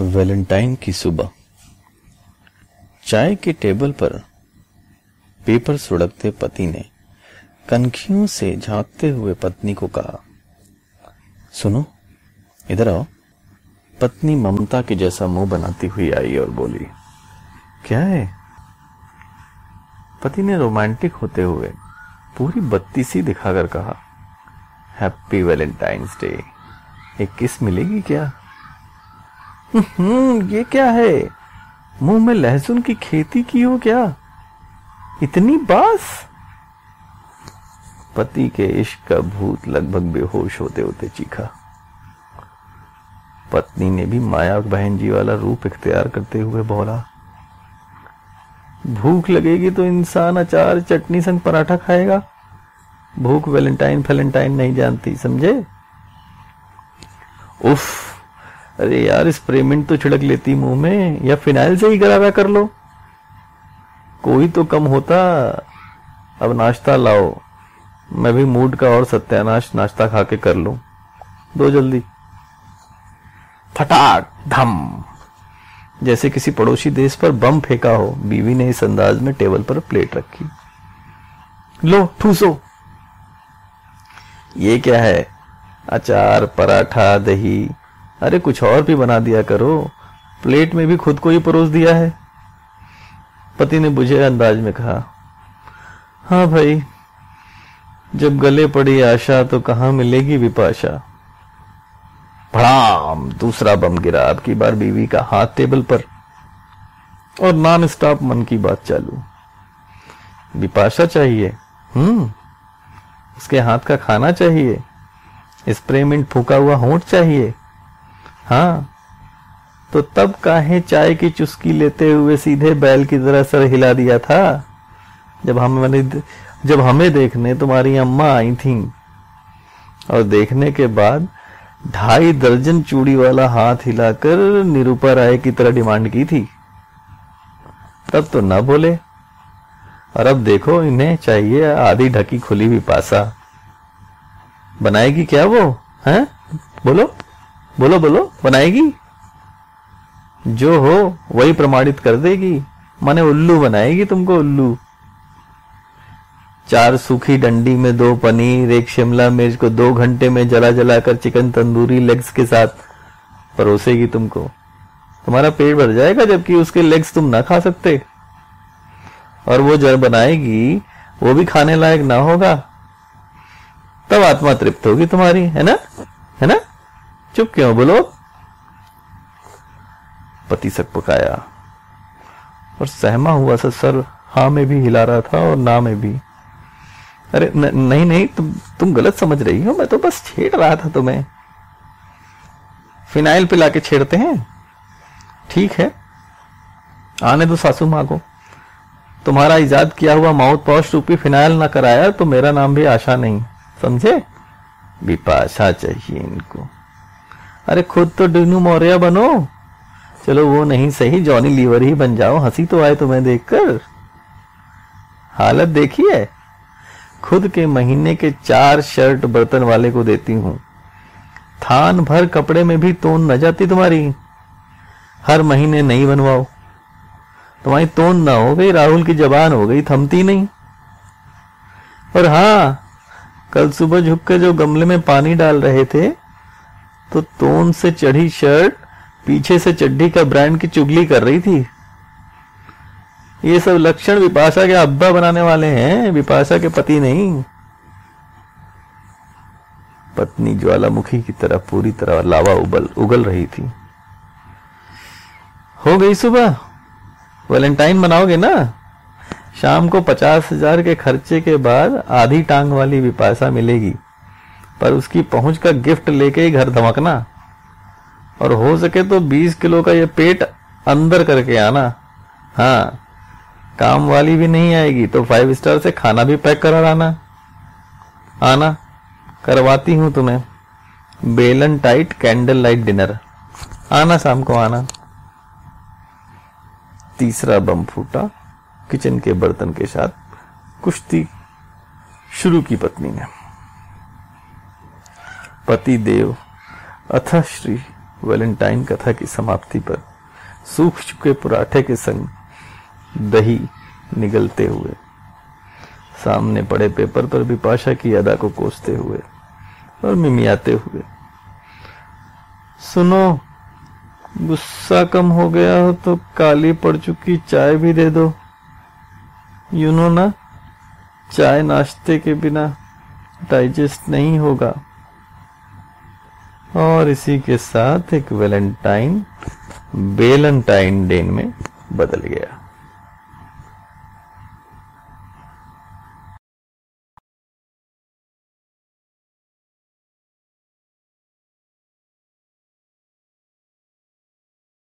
Valentine की सुबह। चाय के टेबल पर पेपर सुड़कते पति ने कनखियों से झांकते हुए पत्नी को कहा, सुनो, इधर आओ। पत्नी ममता के जैसा मुँह बनाती हुई आई और बोली, क्या है? पति ने रोमांटिक होते हुए पूरी बत्ती सी दिखाकर कहा, हैप्पी वैलेंटाइंस डे। एक किस मिलेगी क्या? ये क्या है? मुँह में लहसुन की खेती की हो क्या? इतनी बास? पति के इश्क का भूत लगभग बेहोश होते होते चीखा। पत्नी ने भी माया बहन जी वाला रूप इख्तियार करते हुए बोला, भूख लगेगी तो इंसान अचार, चटनी संग पराठा खाएगा। भूख वेलेंटाइन फैलेंटाइन नहीं जानती, समझे? उफ अरे यार स्प्रेमेंट तो छिड़क लेती मुँह में, या फिनाइल से ही गरारा कर लो। कोई तो कम होता, अब नाश्ता लाओ। मैं भी मूड का और सत्यानाश नाश्ता खा के कर लूँ। दो जल्दी। फटाक, धम। जैसे किसी पड़ोसी देश पर बम फेंका हो, बीवी ने इस अंदाज में टेबल पर प्लेट रखी। लो, ठूसो। ये क्या है? अचार, पराठा, दही। अरे कुछ और भी बना दिया करो। प्लेट में भी खुद को ही परोस दिया है। पति ने बुझे अंदाज में कहा हाँ भाई, जब गले पड़ी आशा तो कहाँ मिलेगी विपाशा? भड़ाम, दूसरा बम गिरा अब की बार बीवी का हाथ टेबल पर। और नॉन स्टॉप मन की बात चालू। विपाशा चाहिए? हम्म उसके हाथ का खाना चाहिए? स्प्रे मिंट फूका हुआ होंठ चाहिए? हाँ। तो तब काहे चाय की चुस्की लेते हुए सीधे बैल की तरह सर हिला दिया था? जब हमने जब हमें देखने तुम्हारी अम्मा आई थी। और देखने के बाद ढाई दर्जन चूड़ी वाला हाथ हिलाकर निरूपा राय की तरह डिमांड की थी। तब तो न बोले। और अब देखो, इन्हें चाहिए आधी ढकी खुली हुई पासा। बनाएगी क्या वो? हैं? बोलो। बोलो बोलो, बनाएगी। जो हो, वही प्रमाणित कर देगी। माने उल्लू बनाएगी तुमको उल्लू। चार सूखी डंडी में दो पनीर, एक शिमला मिर्च को दो घंटे में जला जला कर चिकन तंदूरी लेग्स के साथ परोसेगी तुमको। तुम्हारा पेट भर जाएगा जबकि उसके लेग्स तुम ना खा सकते। और वो जब बनाएगी, वो भी खाने लायक ना होगा। तब आत्मा तृप्त होगी तुम्हारी, है ना? है ना? चुप क्यों? बोलो। पति सक पकाया और सहमा हुआ सा सर हा में भी हिला रहा था और ना में भी। अरे न, नहीं नहीं तुम तुम गलत समझ रही हो मैं तो बस छेड़ रहा था तुम्हें। फिनाइल पिला के छेड़ते हैं? ठीक है। आने दो सासू माँ को। तुम्हारा इजाद किया हुआ माउथ पॉश रूपी फिनाइल ना कराया तो मेरा नाम भी आशा नहीं समझे? विपाशा चाहिए इनको। अरे खुद तो डिनू मौर्य बनो। चलो वो नहीं सही, जॉनी लीवर ही बन जाओ। हँसी तो आए तुम्हें देखकर। हालत देखी है? खुद के महीने के चार शर्ट बर्तन वाले को देती हूँ। थान भर कपड़े में भी तोन न जाती तुम्हारी। हर महीने नहीं बनवाओ। तुम्हारी तोन ना हो गई, राहुल की जबान हो गई, थमती नहीं। और हाँ कल सुबह झुक के जो गमले में पानी डाल रहे थे तो तोन से चढ़ी शर्ट, पीछे से चड्डी का ब्रांड की चुगली कर रही थी। ये सब लक्षण विपाशा के अब्बा बनाने वाले हैं, विपाशा के पति नहीं। पत्नी ज्वालामुखी की तरह पूरी तरह लावा उबल, उगल रही थी। हो गई सुबह। वैलेंटाइन मनाओगे ना? शाम को पचास हज़ार के खर्चे के बाद आधी टांग वाली विपाशा मिलेगी। पर उसकी पहुँच का गिफ्ट लेके ही घर धमकना। और हो सके तो 20 किलो का ये पेट अंदर करके आना। हाँ काम वाली भी नहीं आएगी तो फाइव स्टार से खाना भी पैक करा लाना। आना, करवाती हूँ तुम्हें। बेलन टाइट कैंडल लाइट डिनर आना शाम को, आना। तीसरा बम फूटा किचन के बर्तन के साथ कुश्ती शुरू की पत्नी ने। पति देव अथ श्री वैलेंटाइन कथा की समाप्ति पर सूख चुके पराठे के संग दही निगलते हुए, सामने पड़े पेपर पर विपाशा की अदा को कोसते हुए और मिमियाते हुए, सुनो, गुस्सा कम हो गया हो तो काली पड़ चुकी चाय भी दे दो। यू नो ना, चाय नाश्ते के बिना डाइजेस्ट नहीं होगा। और इसी के साथ एक वेलेंटाइन वेलेंटाइन डे में बदल गया।